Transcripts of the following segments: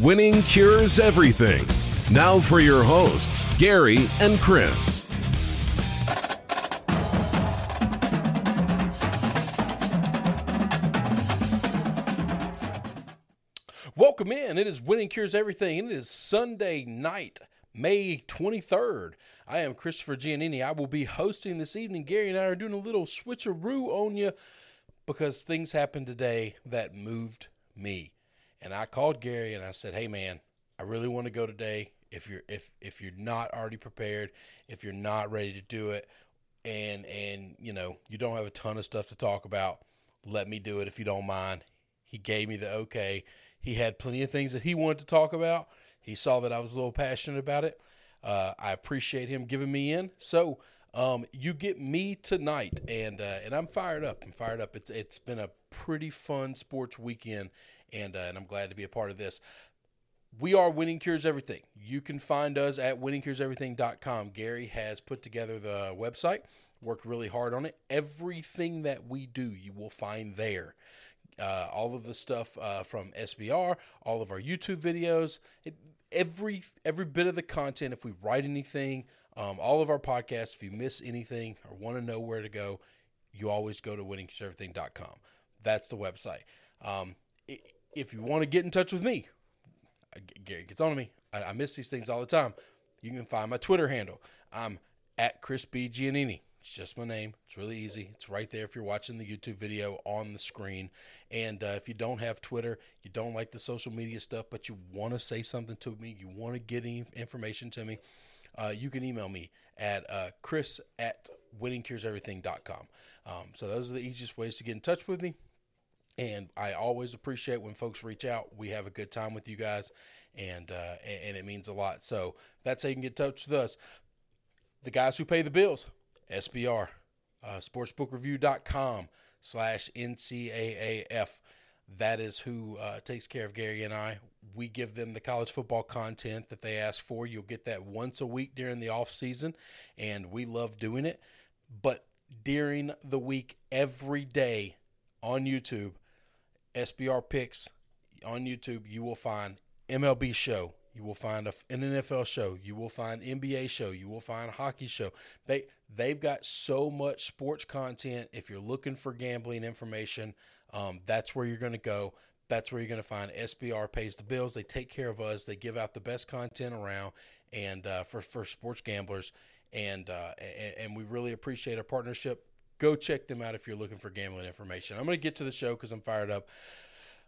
Winning cures everything. Now for your hosts, Gary and Chris. Welcome in. It is Winning Cures Everything. It is Sunday night, May 23rd. I am Christopher Giannini. I will be hosting this evening. Gary and I are doing a little switcheroo on you because things happened today that moved me. And I called Gary and I said, "Hey man, I really want to go today. If you're if if you're not already prepared, if you're not ready to do it, and and you know you don't have a ton of stuff to talk about, let me do it if you don't mind." He gave me the okay. He had plenty of things that he wanted to talk about. He saw that I was a little passionate about it. Uh, I appreciate him giving me in. So um, you get me tonight, and uh, and I'm fired up. I'm fired up. It's it's been a pretty fun sports weekend, and uh, and I'm glad to be a part of this. We are Winning Cures Everything. You can find us at winningcureseverything.com. Gary has put together the website, worked really hard on it. Everything that we do, you will find there. Uh, all of the stuff uh, from SBR, all of our YouTube videos, it, every every bit of the content. If we write anything, um, all of our podcasts. If you miss anything or want to know where to go, you always go to winningcureseverything.com. That's the website. Um, i- if you want to get in touch with me, Gary gets on to me. I, I miss these things all the time. You can find my Twitter handle. I'm at Chris B. Giannini. It's just my name. It's really easy. It's right there if you're watching the YouTube video on the screen. And uh, if you don't have Twitter, you don't like the social media stuff, but you want to say something to me, you want to get any information to me, uh, you can email me at uh, chris at winningcureseverything.com. Um, so those are the easiest ways to get in touch with me. And I always appreciate when folks reach out. We have a good time with you guys, and uh, and, it means a lot. So that's how you can get in touch with us. The guys who pay the bills, SBR, uh, sportsbookreview.com slash NCAAF. That is who uh, takes care of Gary and I. We give them the college football content that they ask for. You'll get that once a week during the off season, and we love doing it. But during the week, every day on YouTube, SBR picks on YouTube, you will find MLB show. You will find an NFL show. You will find NBA show. You will find hockey show. They they've got so much sports content. If you're looking for gambling information, um, that's where you're going to go. That's where you're going to find SBR pays the bills. They take care of us. They give out the best content around, and uh, for for sports gamblers, and, uh, and and we really appreciate our partnership. Go check them out if you're looking for gambling information. I'm going to get to the show because I'm fired up.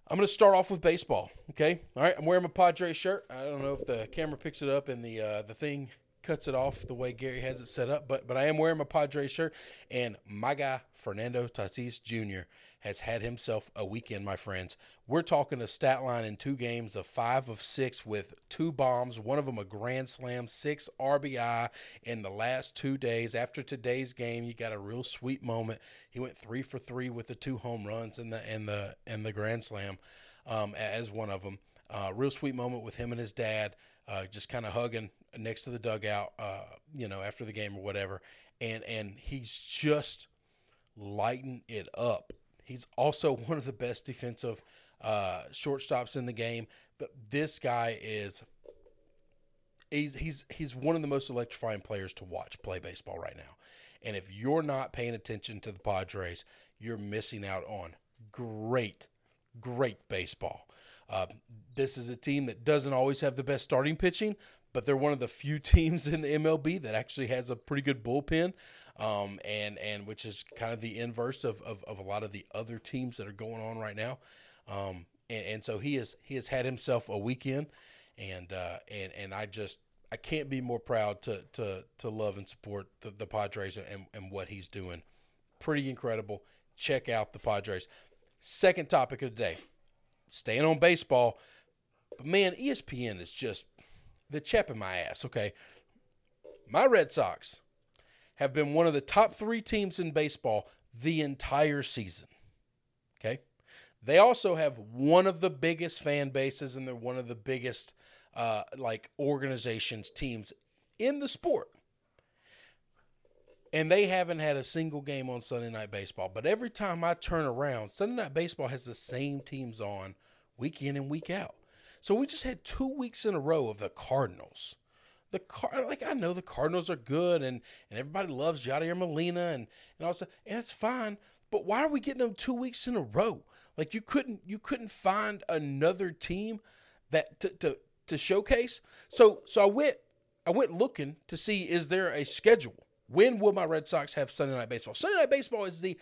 I'm going to start off with baseball. Okay. All right. I'm wearing my Padres shirt. I don't know if the camera picks it up and the uh, the thing cuts it off the way Gary has it set up. But but I am wearing my Padres shirt, and my guy Fernando Tatis Jr. has had himself a weekend, my friends. We're talking a stat line in two games of five of six with two bombs, one of them a grand slam, six RBI in the last two days. After today's game, you got a real sweet moment. He went three for three with the two home runs and the and the and the grand slam um, as one of them. Uh, real sweet moment with him and his dad, uh, just kind of hugging next to the dugout, uh, you know, after the game or whatever. And and he's just lighting it up. He's also one of the best defensive uh, shortstops in the game. But this guy is he's he's he's one of the most electrifying players to watch play baseball right now. And if you're not paying attention to the Padres, you're missing out on great, great baseball. Uh, this is a team that doesn't always have the best starting pitching, but they're one of the few teams in the MLB that actually has a pretty good bullpen, um, and and which is kind of the inverse of, of, of, a lot of the other teams that are going on right now. Um, and, and so he has he has had himself a weekend, and uh, and and I just I can't be more proud to to to love and support the, the Padres and, and what he's doing. Pretty incredible. Check out the Padres. Second topic of the day, staying on baseball. But man, ESPN is just the chip in my ass, okay? My Red Sox have been one of the top three teams in baseball the entire season. Okay. They also have one of the biggest fan bases and they're one of the biggest uh, like organizations, teams in the sport. And they haven't had a single game on Sunday Night Baseball. But every time I turn around, Sunday Night Baseball has the same teams on week in and week out. So we just had two weeks in a row of the Cardinals. The car like I know the Cardinals are good and and everybody loves Yadier Molina and and all that, and it's fine. But why are we getting them two weeks in a row? Like you couldn't you couldn't find another team that to to, to showcase. So so I went I went looking to see is there a schedule. When will my Red Sox have Sunday night baseball? Sunday night baseball is the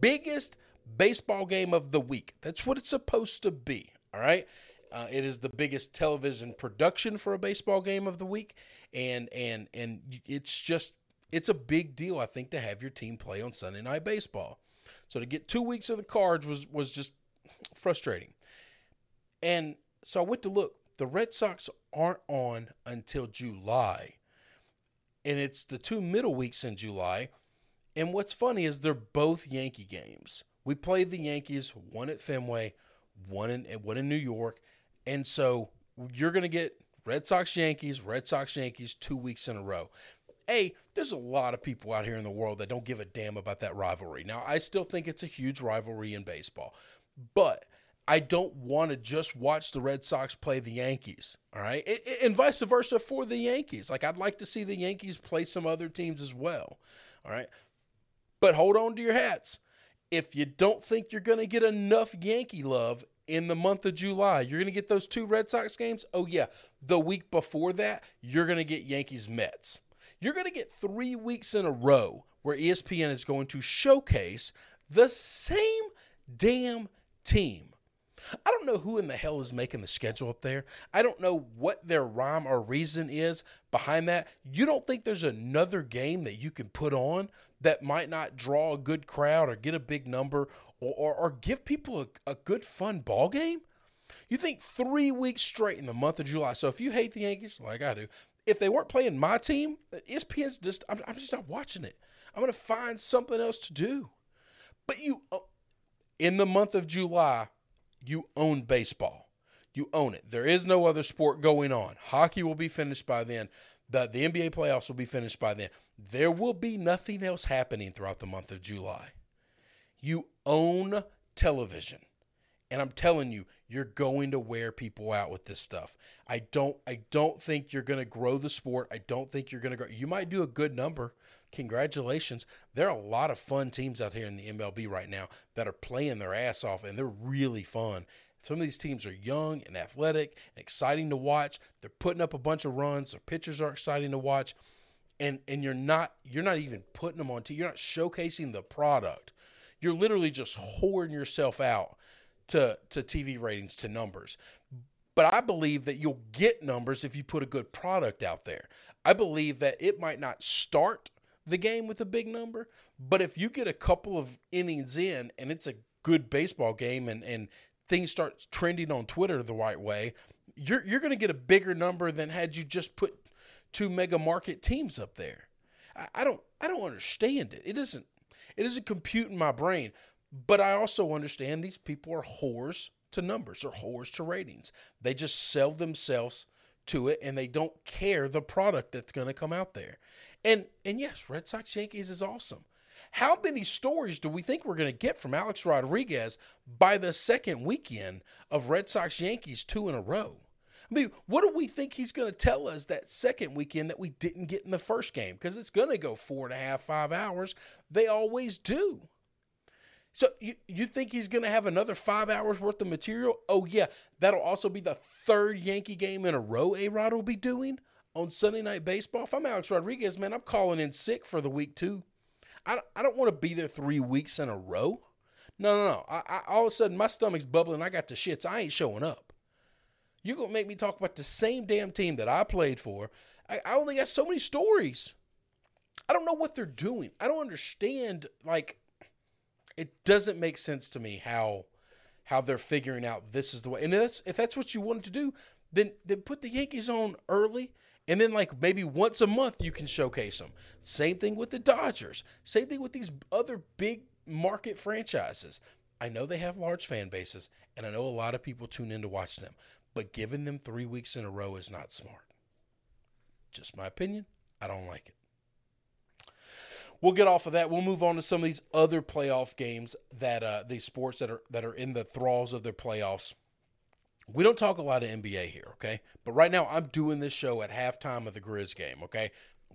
biggest baseball game of the week. That's what it's supposed to be. All right. Uh, it is the biggest television production for a baseball game of the week, and and and it's just it's a big deal. I think to have your team play on Sunday Night Baseball. So to get two weeks of the cards was was just frustrating. And so I went to look. The Red Sox aren't on until July, and it's the two middle weeks in July. And what's funny is they're both Yankee games. We played the Yankees, one at Fenway, one in one in New York, and so you're going to get Red Sox Yankees, Red Sox Yankees two weeks in a row. A, there's a lot of people out here in the world that don't give a damn about that rivalry. Now, I still think it's a huge rivalry in baseball, but I don't want to just watch the Red Sox play the Yankees. All right. And vice versa for the Yankees. Like, I'd like to see the Yankees play some other teams as well. All right. But hold on to your hats. If you don't think you're going to get enough Yankee love in the month of July. You're going to get those two Red Sox games. Oh, yeah. The week before that, you're going to get Yankees Mets. You're going to get three weeks in a row where ESPN is going to showcase the same damn team. I don't know who in the hell is making the schedule up there. I don't know what their rhyme or reason is behind that. You don't think there's another game that you can put on that might not draw a good crowd or get a big number or, or, or give people a, a good, fun ball game? You think three weeks straight in the month of July. So if you hate the Yankees, like I do, if they weren't playing my team, ESPN's just, I'm, I'm just not watching it. I'm going to find something else to do. But you, uh, in the month of July, you own baseball. You own it. There is no other sport going on. Hockey will be finished by then. The, the NBA playoffs will be finished by then. There will be nothing else happening throughout the month of July. You own television. And I'm telling you, you're going to wear people out with this stuff. I don't I don't think you're going to grow the sport. I don't think you're going to grow. You might do a good number. Congratulations. There are a lot of fun teams out here in the MLB right now that are playing their ass off and they're really fun. Some of these teams are young and athletic and exciting to watch. They're putting up a bunch of runs. Their pitchers are exciting to watch. And and you're not you're not even putting them on TV. You're not showcasing the product you're literally just whoring yourself out to to TV ratings to numbers. But I believe that you'll get numbers if you put a good product out there. I believe that it might not start the game with a big number, but if you get a couple of innings in and it's a good baseball game and, and things start trending on Twitter the right way, you're you're going to get a bigger number than had you just put two mega market teams up there. I, I don't I don't understand it. It doesn't it doesn't compute in my brain. But I also understand these people are whores to numbers or whores to ratings. They just sell themselves to it and they don't care the product that's going to come out there. And and yes, Red Sox Yankees is awesome. How many stories do we think we're going to get from Alex Rodriguez by the second weekend of Red Sox Yankees two in a row? I mean, what do we think he's going to tell us that second weekend that we didn't get in the first game? Because it's going to go four and a half, five hours. They always do. So you, you think he's going to have another five hours worth of material? Oh, yeah. That'll also be the third Yankee game in a row A Rod will be doing on Sunday Night Baseball. If I'm Alex Rodriguez, man, I'm calling in sick for the week two. I I don't want to be there three weeks in a row. No, no, no. I, I, all of a sudden, my stomach's bubbling. I got the shits. I ain't showing up. You're going to make me talk about the same damn team that I played for. I, I only got so many stories. I don't know what they're doing. I don't understand. Like, it doesn't make sense to me how how they're figuring out this is the way. And that's, if that's what you wanted to do, then then put the Yankees on early and then, like, maybe once a month, you can showcase them. Same thing with the Dodgers. Same thing with these other big market franchises. I know they have large fan bases, and I know a lot of people tune in to watch them, but giving them three weeks in a row is not smart. Just my opinion. I don't like it. We'll get off of that. We'll move on to some of these other playoff games that uh, these sports that are that are in the thralls of their playoffs. We don't talk a lot of NBA here, okay? But right now, I'm doing this show at halftime of the Grizz game, okay?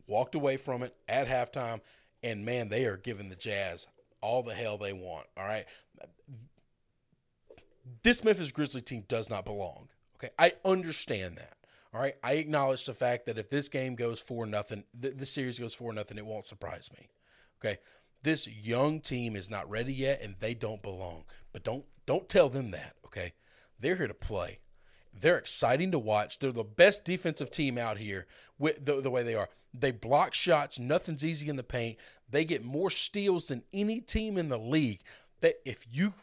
Walked away from it at halftime, and man, they are giving the Jazz all the hell they want, all right? This Memphis Grizzly team does not belong, okay? I understand that. All right, I acknowledge the fact that if this game goes for nothing, th- this series goes for nothing, it won't surprise me. Okay, this young team is not ready yet, and they don't belong. But don't don't tell them that. Okay, they're here to play. They're exciting to watch. They're the best defensive team out here with the, the way they are. They block shots. Nothing's easy in the paint. They get more steals than any team in the league. That if you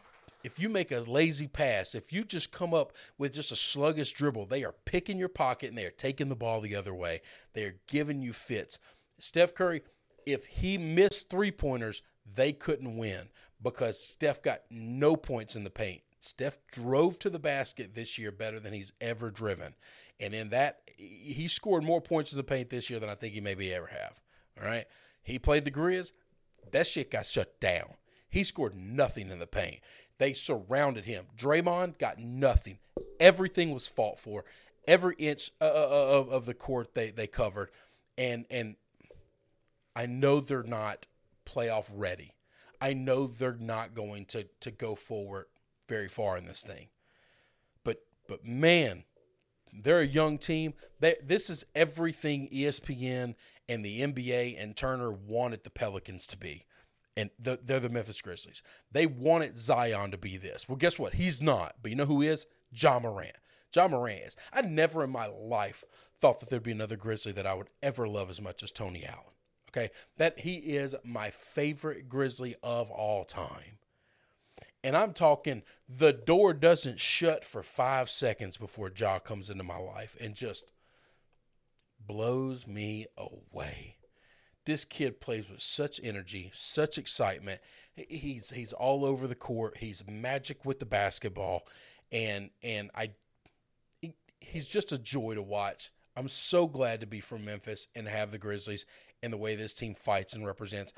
if you make a lazy pass, if you just come up with just a sluggish dribble, they are picking your pocket and they are taking the ball the other way. They are giving you fits. Steph Curry, if he missed three pointers, they couldn't win because Steph got no points in the paint. Steph drove to the basket this year better than he's ever driven. And in that, he scored more points in the paint this year than I think he maybe ever have. All right. He played the Grizz. That shit got shut down. He scored nothing in the paint. They surrounded him. Draymond got nothing. Everything was fought for. Every inch uh, uh, uh, of, of the court they, they covered. And and I know they're not playoff ready. I know they're not going to to go forward very far in this thing. But but man, they're a young team. They, this is everything ESPN and the NBA and Turner wanted the Pelicans to be and the, they're the Memphis Grizzlies. They wanted Zion to be this. Well, guess what? He's not. But you know who is? John Morant. John Morant is. I never in my life thought that there'd be another Grizzly that I would ever love as much as Tony Allen. Okay, that he is my favorite Grizzly of all time. And I'm talking the door doesn't shut for five seconds before Ja comes into my life and just blows me away this kid plays with such energy, such excitement. He's he's all over the court. He's magic with the basketball, and and I, he's just a joy to watch. I'm so glad to be from Memphis and have the Grizzlies and the way this team fights and represents.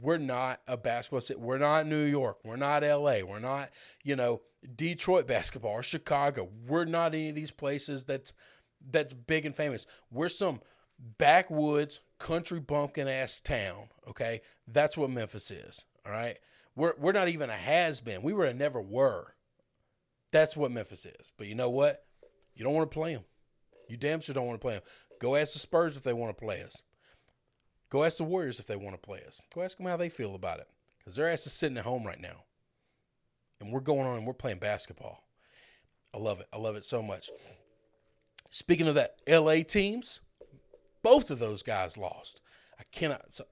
We're not a basketball city. We're not New York. We're not LA. We're not, you know, Detroit basketball or Chicago. We're not any of these places that's that's big and famous. We're some backwoods country bumpkin ass town. Okay, that's what Memphis is. All right, we're we're not even a has been. We were a never were. That's what Memphis is. But you know what? You don't want to play them. You damn sure don't want to play them. Go ask the Spurs if they want to play us. Go ask the Warriors if they want to play us. Go ask them how they feel about it. Because their ass is sitting at home right now. And we're going on and we're playing basketball. I love it. I love it so much. Speaking of that, LA teams, both of those guys lost. I cannot. So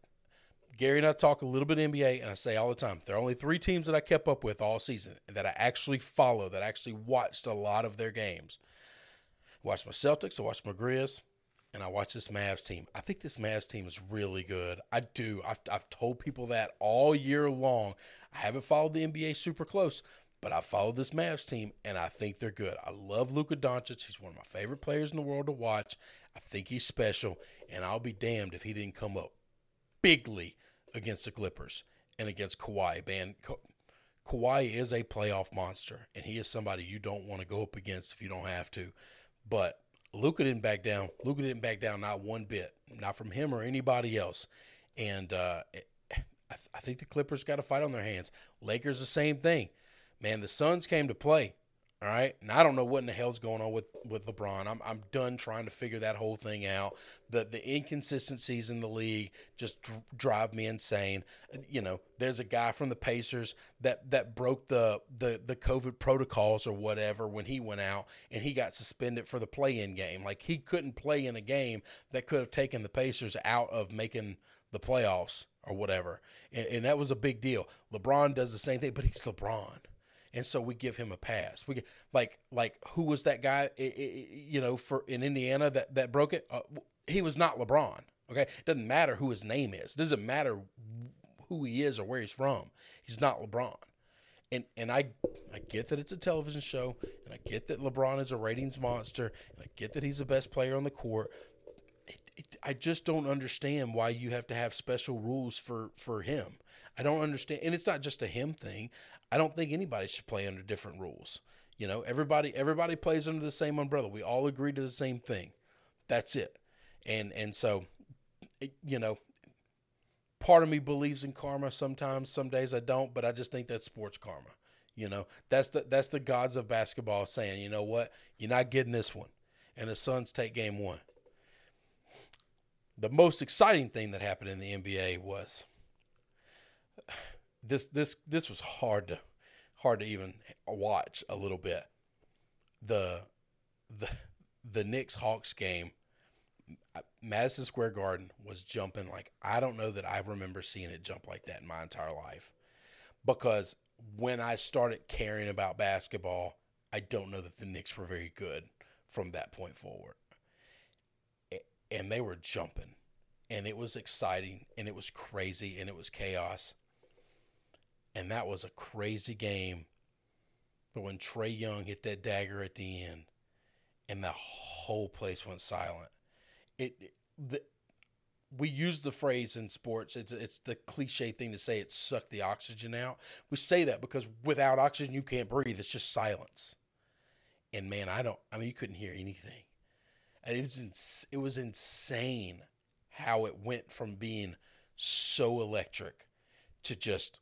Gary and I talk a little bit NBA, and I say all the time there are only three teams that I kept up with all season that I actually follow, that I actually watched a lot of their games. I watched my Celtics, I watched my Grizz, and I watched this Mavs team. I think this Mavs team is really good. I do. I've, I've told people that all year long. I haven't followed the NBA super close, but I followed this Mavs team, and I think they're good. I love Luka Doncic. He's one of my favorite players in the world to watch. I think he's special, and I'll be damned if he didn't come up bigly against the Clippers and against Kawhi. Man, Ka- Kawhi is a playoff monster, and he is somebody you don't want to go up against if you don't have to. But Luka didn't back down. Luka didn't back down not one bit, not from him or anybody else. And uh, I, th- I think the Clippers got a fight on their hands. Lakers the same thing. Man, the Suns came to play. All right. And I don't know what in the hell's going on with, with LeBron. I'm, I'm done trying to figure that whole thing out. The the inconsistencies in the league just dr- drive me insane. You know, there's a guy from the Pacers that, that broke the, the, the COVID protocols or whatever when he went out and he got suspended for the play in game. Like he couldn't play in a game that could have taken the Pacers out of making the playoffs or whatever. And, and that was a big deal. LeBron does the same thing, but he's LeBron and so we give him a pass. We like like who was that guy? You know, for in Indiana that that broke it. Uh, he was not LeBron. Okay, it doesn't matter who his name is. Doesn't matter who he is or where he's from. He's not LeBron. And and I I get that it's a television show, and I get that LeBron is a ratings monster, and I get that he's the best player on the court. I just don't understand why you have to have special rules for for him. I don't understand, and it's not just a him thing. I don't think anybody should play under different rules. You know, everybody everybody plays under the same umbrella. We all agree to the same thing. That's it. And and so, you know, part of me believes in karma. Sometimes, some days I don't, but I just think that's sports karma. You know, that's the that's the gods of basketball saying, you know what, you're not getting this one, and the Suns take game one. The most exciting thing that happened in the NBA was this this this was hard to hard to even watch a little bit. The the the Knicks Hawks game, uh, Madison Square Garden was jumping like I don't know that I remember seeing it jump like that in my entire life. Because when I started caring about basketball, I don't know that the Knicks were very good from that point forward. And they were jumping. And it was exciting and it was crazy and it was chaos and that was a crazy game. But when Trae Young hit that dagger at the end, and the whole place went silent, it, the, we use the phrase in sports. It's it's the cliche thing to say. It sucked the oxygen out. We say that because without oxygen you can't breathe. It's just silence. And man, I don't. I mean, you couldn't hear anything. It was it was insane how it went from being so electric to just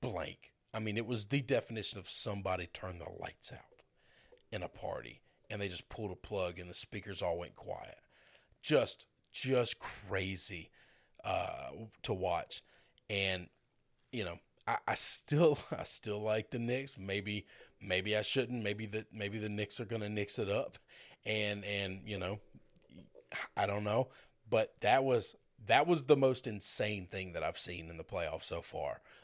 blank. I mean, it was the definition of somebody turned the lights out in a party and they just pulled a plug and the speakers all went quiet. Just, just crazy uh, to watch. And, you know, I, I still, I still like the Knicks. Maybe, maybe I shouldn't. Maybe the, maybe the Knicks are going to Knicks it up. And, and, you know, I don't know. But that was, that was the most insane thing that I've seen in the playoffs so far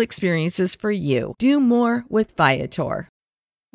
experiences for you. Do more with Viator.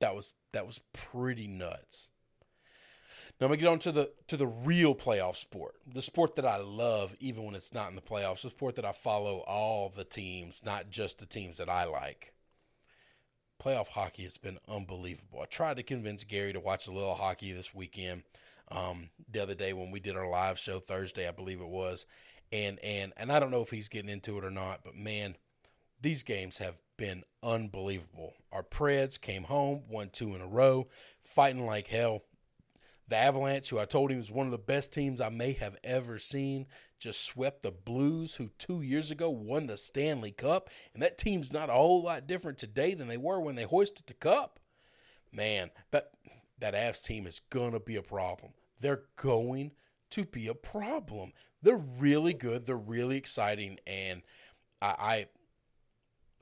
That was That was pretty nuts. Now I'm gonna get on to the to the real playoff sport, the sport that I love, even when it's not in the playoffs, the sport that I follow all the teams, not just the teams that I like. Playoff hockey has been unbelievable. I tried to convince Gary to watch a little hockey this weekend. Um, the other day when we did our live show Thursday, I believe it was, and and and I don't know if he's getting into it or not, but man, these games have been unbelievable. Our Preds came home, won two in a row, fighting like hell. The Avalanche, who I told him was one of the best teams I may have ever seen, just swept the Blues, who two years ago won the Stanley Cup. And that team's not a whole lot different today than they were when they hoisted the cup. Man, that, that Avs team is to be a problem. They're going to be a problem. They're really good. They're really exciting. And I,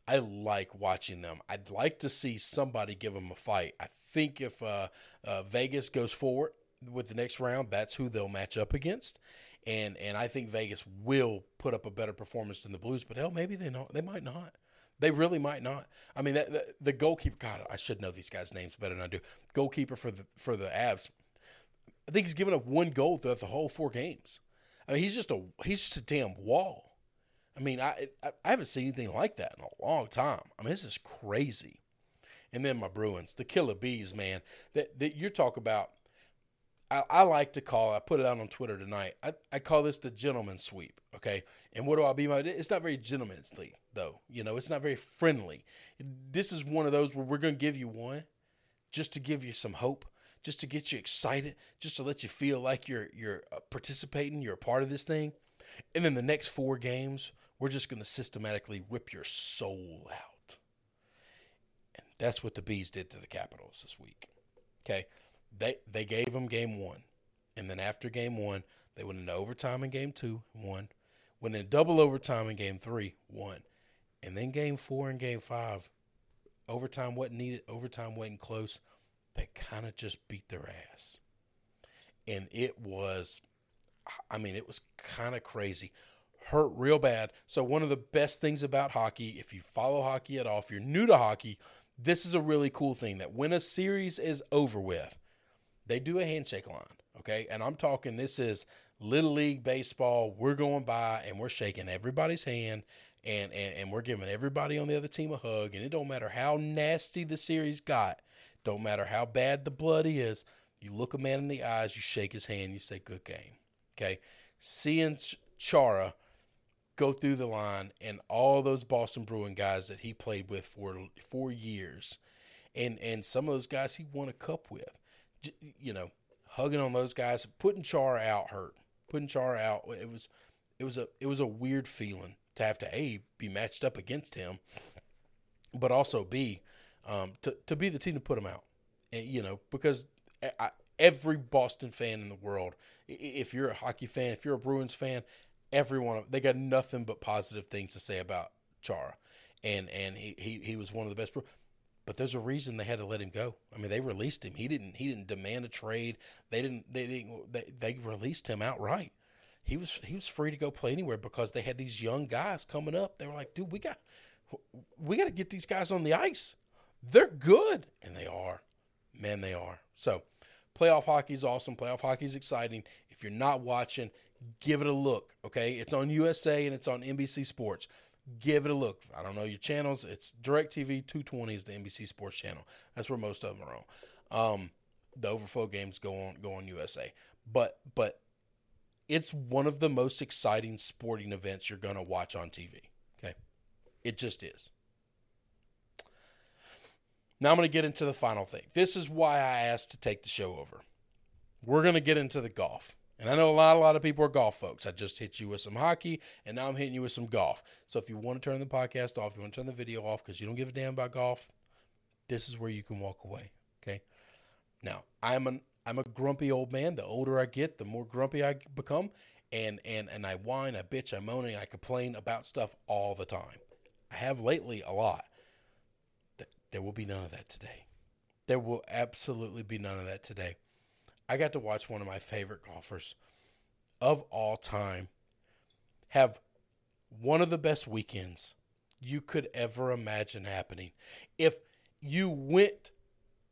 I, like watching them. I'd like to see somebody give them a fight. I think if uh, uh, Vegas goes forward with the next round, that's who they'll match up against. And and I think Vegas will put up a better performance than the Blues. But hell, maybe they not. They might not. They really might not. I mean, that, the, the goalkeeper. God, I should know these guys' names better than I do. Goalkeeper for the for the Avs. I think he's given up one goal throughout the whole four games. I mean, he's just a he's just a damn wall. I mean, I I, haven't seen anything like that in a long time. I mean, this is crazy. And then my Bruins, the killer bees, man. That that you talk about. I, I like to call. I put it out on Twitter tonight. I, I call this the gentleman sweep. Okay, and what do I be? My it's not very gentlemanly though. You know, it's not very friendly. This is one of those where we're going to give you one, just to give you some hope, just to get you excited, just to let you feel like you're you're uh, participating, you're a part of this thing, and then the next four games, we're just going to systematically rip your soul out. And that's what the bees did to the Capitals this week. Okay, they they gave them game one, and then after game one, they went into overtime in game two, won. Went in double overtime in game three, won, and then game four and game five, overtime wasn't needed. Overtime wasn't close. They kind of just beat their ass, and it was, I mean, it was kind of crazy hurt real bad. So one of the best things about hockey, if you follow hockey at all, if you're new to hockey, this is a really cool thing that when a series is over with, they do a handshake line. Okay. And I'm talking, this is Little League Baseball. We're going by and we're shaking everybody's hand and, and, and we're giving everybody on the other team a hug. And it don't matter how nasty the series got, don't matter how bad the blood is. You look a man in the eyes, you shake his hand, you say, good game. Okay. Seeing Chara go through the line and all those Boston Bruin guys that he played with for four years, and and some of those guys he won a cup with, you know, hugging on those guys, putting Char out hurt, putting Char out. It was it was a it was a weird feeling to have to a be matched up against him, but also b um, to to be the team to put him out, and, you know, because I, every Boston fan in the world, if you're a hockey fan, if you're a Bruins fan, everyone they got nothing but positive things to say about Chara, and and he he, he was one of the best. But there's a reason they had to let him go. I mean, they released him. He didn't he didn't demand a trade. They didn't they didn't they, they released him outright. He was he was free to go play anywhere because they had these young guys coming up. They were like, dude, we got we got to get these guys on the ice. They're good, and they are. Man, they are. So, playoff hockey is awesome. Playoff hockey is exciting. If you're not watching, give it a look. Okay, it's on USA and it's on NBC Sports. Give it a look. I don't know your channels. It's DirecTV 220 is the NBC Sports channel. That's where most of them are on. Um, the overflow games go on go on USA, but but it's one of the most exciting sporting events you're gonna watch on TV. Okay, it just is. Now I'm going to get into the final thing. This is why I asked to take the show over. We're going to get into the golf. And I know a lot, a lot of people are golf folks. I just hit you with some hockey, and now I'm hitting you with some golf. So if you want to turn the podcast off, you want to turn the video off because you don't give a damn about golf, this is where you can walk away. Okay. Now I'm an I'm a grumpy old man. The older I get, the more grumpy I become, and and and I whine, I bitch, I moan, I complain about stuff all the time. I have lately a lot. There will be none of that today. There will absolutely be none of that today. I got to watch one of my favorite golfers of all time have one of the best weekends you could ever imagine happening. If you went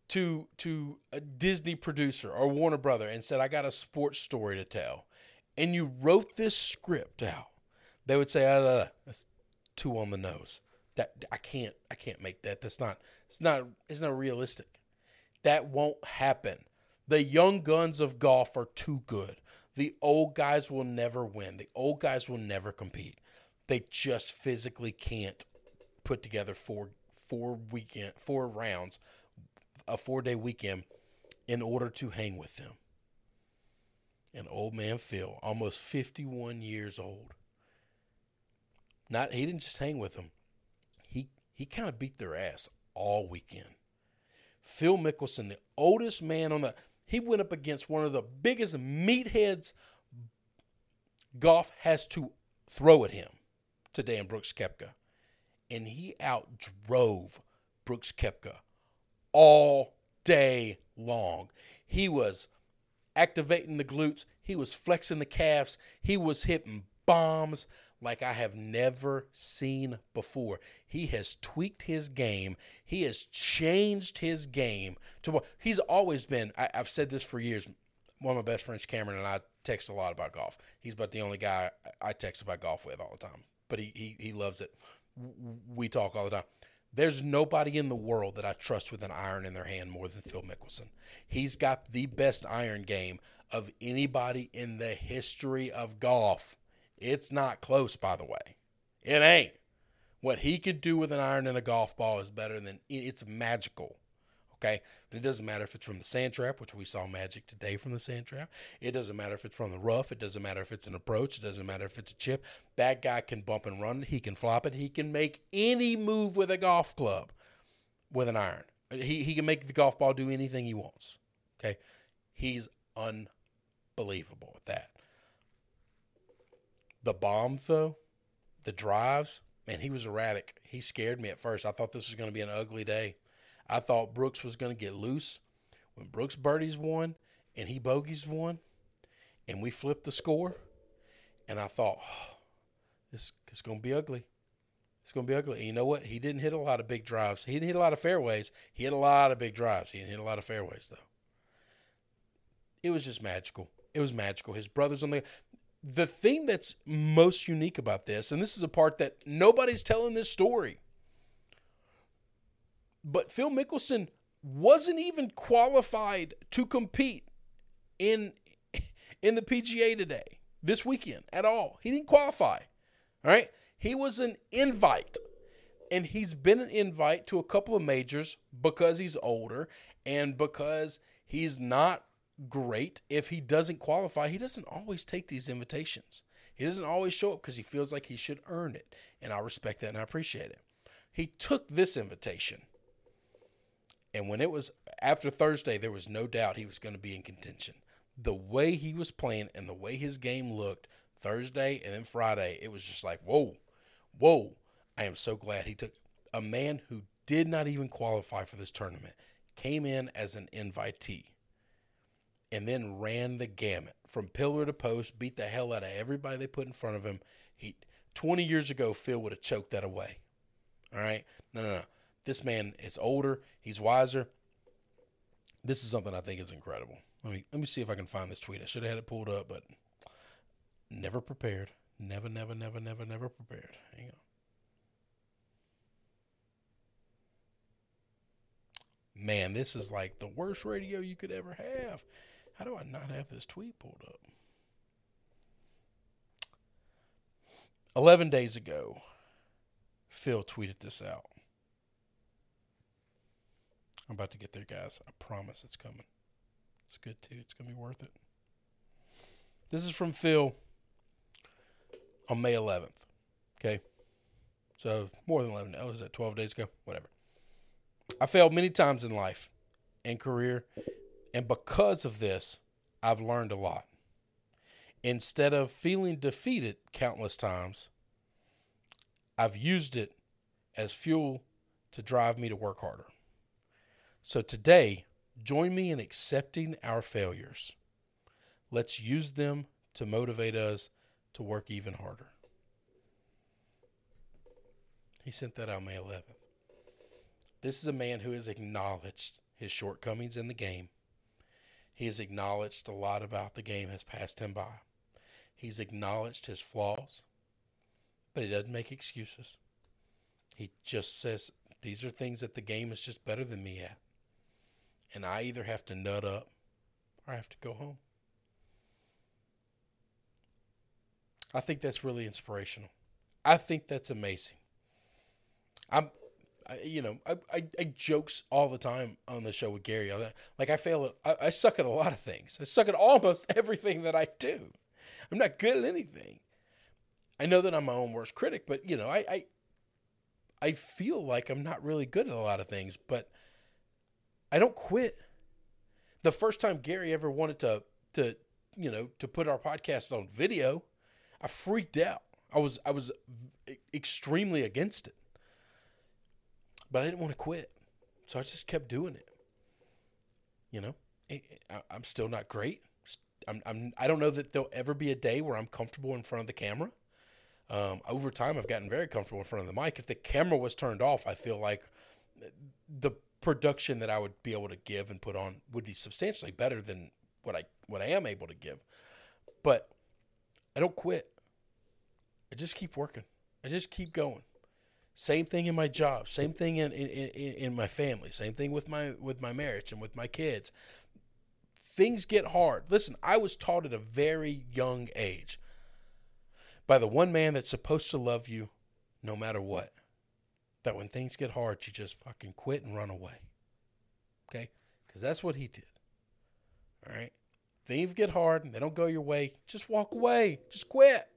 to to a Disney producer or Warner Brother and said, "I got a sports story to tell," and you wrote this script out, they would say, uh, "That's too on the nose. That I can't, I can't make that. That's not, it's not, it's not realistic. That won't happen. The young guns of golf are too good. The old guys will never win. The old guys will never compete. They just physically can't put together four four weekend four rounds, a four day weekend, in order to hang with them. And old man Phil, almost fifty one years old. Not he didn't just hang with them. He he kind of beat their ass all weekend. Phil Mickelson, the oldest man on the he went up against one of the biggest meatheads golf has to throw at him today in Brooks Koepka. And he outdrove Brooks Koepka all day long. He was activating the glutes, he was flexing the calves, he was hitting bombs like I have never seen before. He has tweaked his game. He has changed his game to what he's always been. I, have said this for years. One of my best friends, Cameron, and I text a lot about golf. He's about the only guy I text about golf with all the time, but he, he, he loves it. We talk all the time. There's nobody in the world that I trust with an iron in their hand more than Phil Mickelson. He's got the best iron game of anybody in the history of golf. It's not close, by the way. It ain't. What he could do with an iron and a golf ball is better than it's magical. Okay? it doesn't matter if it's from the sand trap, which we saw magic today from the sand trap. It doesn't matter if it's from the rough. It doesn't matter if it's an approach. It doesn't matter if it's a chip. That guy can bump and run. He can flop it. He can make any move with a golf club with an iron. He, he can make the golf ball do anything he wants. Okay? He's unbelievable at that. The bomb, though, the drives, man, he was erratic. He scared me at first. I thought this was going to be an ugly day. I thought Brooks was going to get loose. When Brooks birdies one and he bogeys one, and we flipped the score, and I thought, oh, going to be ugly. It's going to be ugly. And you know what? He didn't hit a lot of big drives. He didn't hit a lot of fairways. He hit a lot of big drives. He didn't hit a lot of fairways, though. It was just magical. It was magical. His brothers on the the thing that's most unique about this, and this is a part that nobody's telling this story, but Phil Mickelson wasn't even qualified to compete in in the PGA today this weekend at all. He didn't qualify. All right? He was an invite. And he's been an invite to a couple of majors because he's older and because he's not great. If he doesn't qualify, he doesn't always take these invitations. He doesn't always show up because he feels like he should earn it. And I respect that and I appreciate it. He took this invitation. And when it was after Thursday, there was no doubt he was going to be in contention. The way he was playing and the way his game looked Thursday and then Friday, it was just like, whoa, whoa. I am so glad he took a man who did not even qualify for this tournament, came in as an invitee and then ran the gamut from pillar to post, beat the hell out of everybody they put in front of him. He 20 years ago, Phil would have choked that away. All right, no, no, no. This man is older. He's wiser. This is something I think is incredible. Let me let me see if I can find this tweet. I should have had it pulled up, but never prepared. Never, never, never, never, never prepared. Hang on. Man, this is like the worst radio you could ever have. How do I not have this tweet pulled up? 11 days ago, Phil tweeted this out. I'm about to get there, guys. I promise it's coming. It's good too. It's going to be worth it. This is from Phil on May 11th. Okay. So more than 11. Oh, was that 12 days ago? Whatever. I failed many times in life and career and because of this, I've learned a lot. Instead of feeling defeated countless times, I've used it as fuel to drive me to work harder. So today, join me in accepting our failures. Let's use them to motivate us to work even harder. He sent that out May 11th. This is a man who has acknowledged his shortcomings in the game. He has acknowledged a lot about the game has passed him by. He's acknowledged his flaws, but he doesn't make excuses. He just says, These are things that the game is just better than me at. And I either have to nut up or I have to go home. I think that's really inspirational. I think that's amazing. I'm, I, you know, I, I, I, jokes all the time on the show with Gary. Like I fail at, I, I suck at a lot of things. I suck at almost everything that I do. I'm not good at anything. I know that I'm my own worst critic, but you know, I, I, I feel like I'm not really good at a lot of things, but I don't quit. The first time Gary ever wanted to, to, you know, to put our podcast on video, I freaked out. I was I was extremely against it. But I didn't want to quit. So I just kept doing it. You know, I'm still not great. I'm, I'm I don't know that there'll ever be a day where I'm comfortable in front of the camera. Um, over time, I've gotten very comfortable in front of the mic. If the camera was turned off, I feel like the production that I would be able to give and put on would be substantially better than what I what I am able to give. But I don't quit. I just keep working. I just keep going. Same thing in my job. Same thing in, in, in, in my family. Same thing with my with my marriage and with my kids. Things get hard. Listen, I was taught at a very young age by the one man that's supposed to love you no matter what. That when things get hard, you just fucking quit and run away. Okay? Because that's what he did. All right? Things get hard and they don't go your way. Just walk away. Just quit.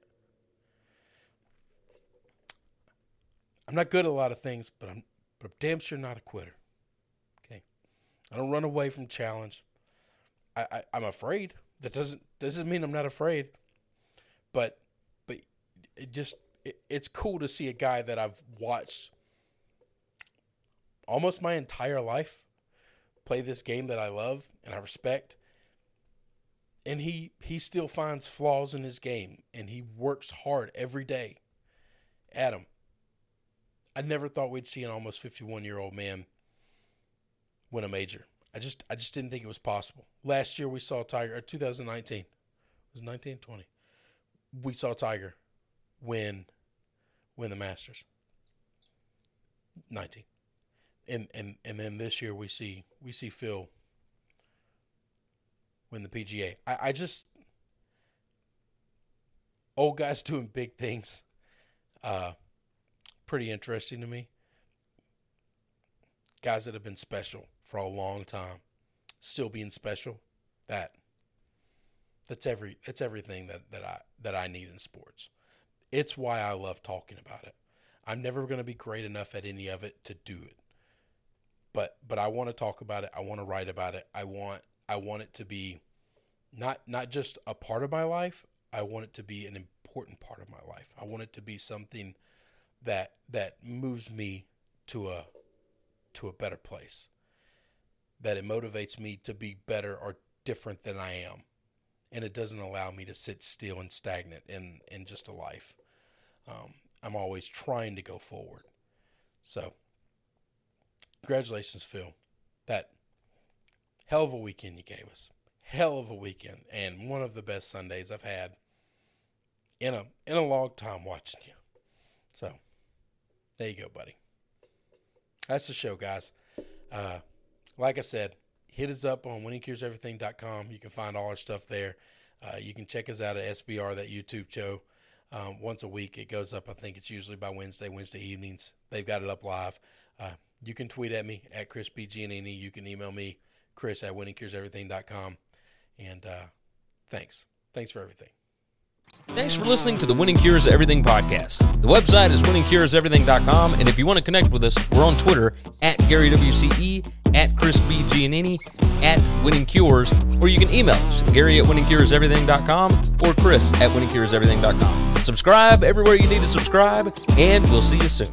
I'm not good at a lot of things, but I'm but I'm damn sure not a quitter. Okay, I don't run away from challenge. I, I I'm afraid. That doesn't doesn't mean I'm not afraid. But but it just it, it's cool to see a guy that I've watched almost my entire life play this game that I love and I respect. And he he still finds flaws in his game and he works hard every day. Adam, I never thought we'd see an almost 51 year old man win a major. I just I just didn't think it was possible. Last year we saw Tiger, or 2019, it was 19, 20. We saw Tiger win win the Masters. 19. And and and then this year we see we see Phil win the PGA. I, I just old guys doing big things. Uh pretty interesting to me. Guys that have been special for a long time, still being special. That that's every that's everything that, that I that I need in sports. It's why I love talking about it. I'm never going to be great enough at any of it to do it. But but I want to talk about it. I want to write about it. I want I want it to be not not just a part of my life. I want it to be an important part of my life. I want it to be something that that moves me to a to a better place. That it motivates me to be better or different than I am. And it doesn't allow me to sit still and stagnant in, in just a life. Um, I'm always trying to go forward. So, congratulations, Phil. That hell of a weekend you gave us. Hell of a weekend, and one of the best Sundays I've had in a in a long time watching you. So, there you go, buddy. That's the show, guys. Uh, like I said, hit us up on winningcureseverything.com. You can find all our stuff there. Uh, you can check us out at SBR, that YouTube show. Um, once a week, it goes up. I think it's usually by Wednesday, Wednesday evenings. They've got it up live. Uh, you can tweet at me at Chris B. Giannini. You can email me, Chris at winningcureseverything.com. And uh, thanks. Thanks for everything. Thanks for listening to the Winning Cures Everything podcast. The website is winningcureseverything.com, and if you want to connect with us, we're on Twitter at GaryWCE, at Chris B. Giannini, at Winning Cures, or you can email us, Gary at winningcureseverything.com or Chris at winningcureseverything.com. Subscribe everywhere you need to subscribe, and we'll see you soon.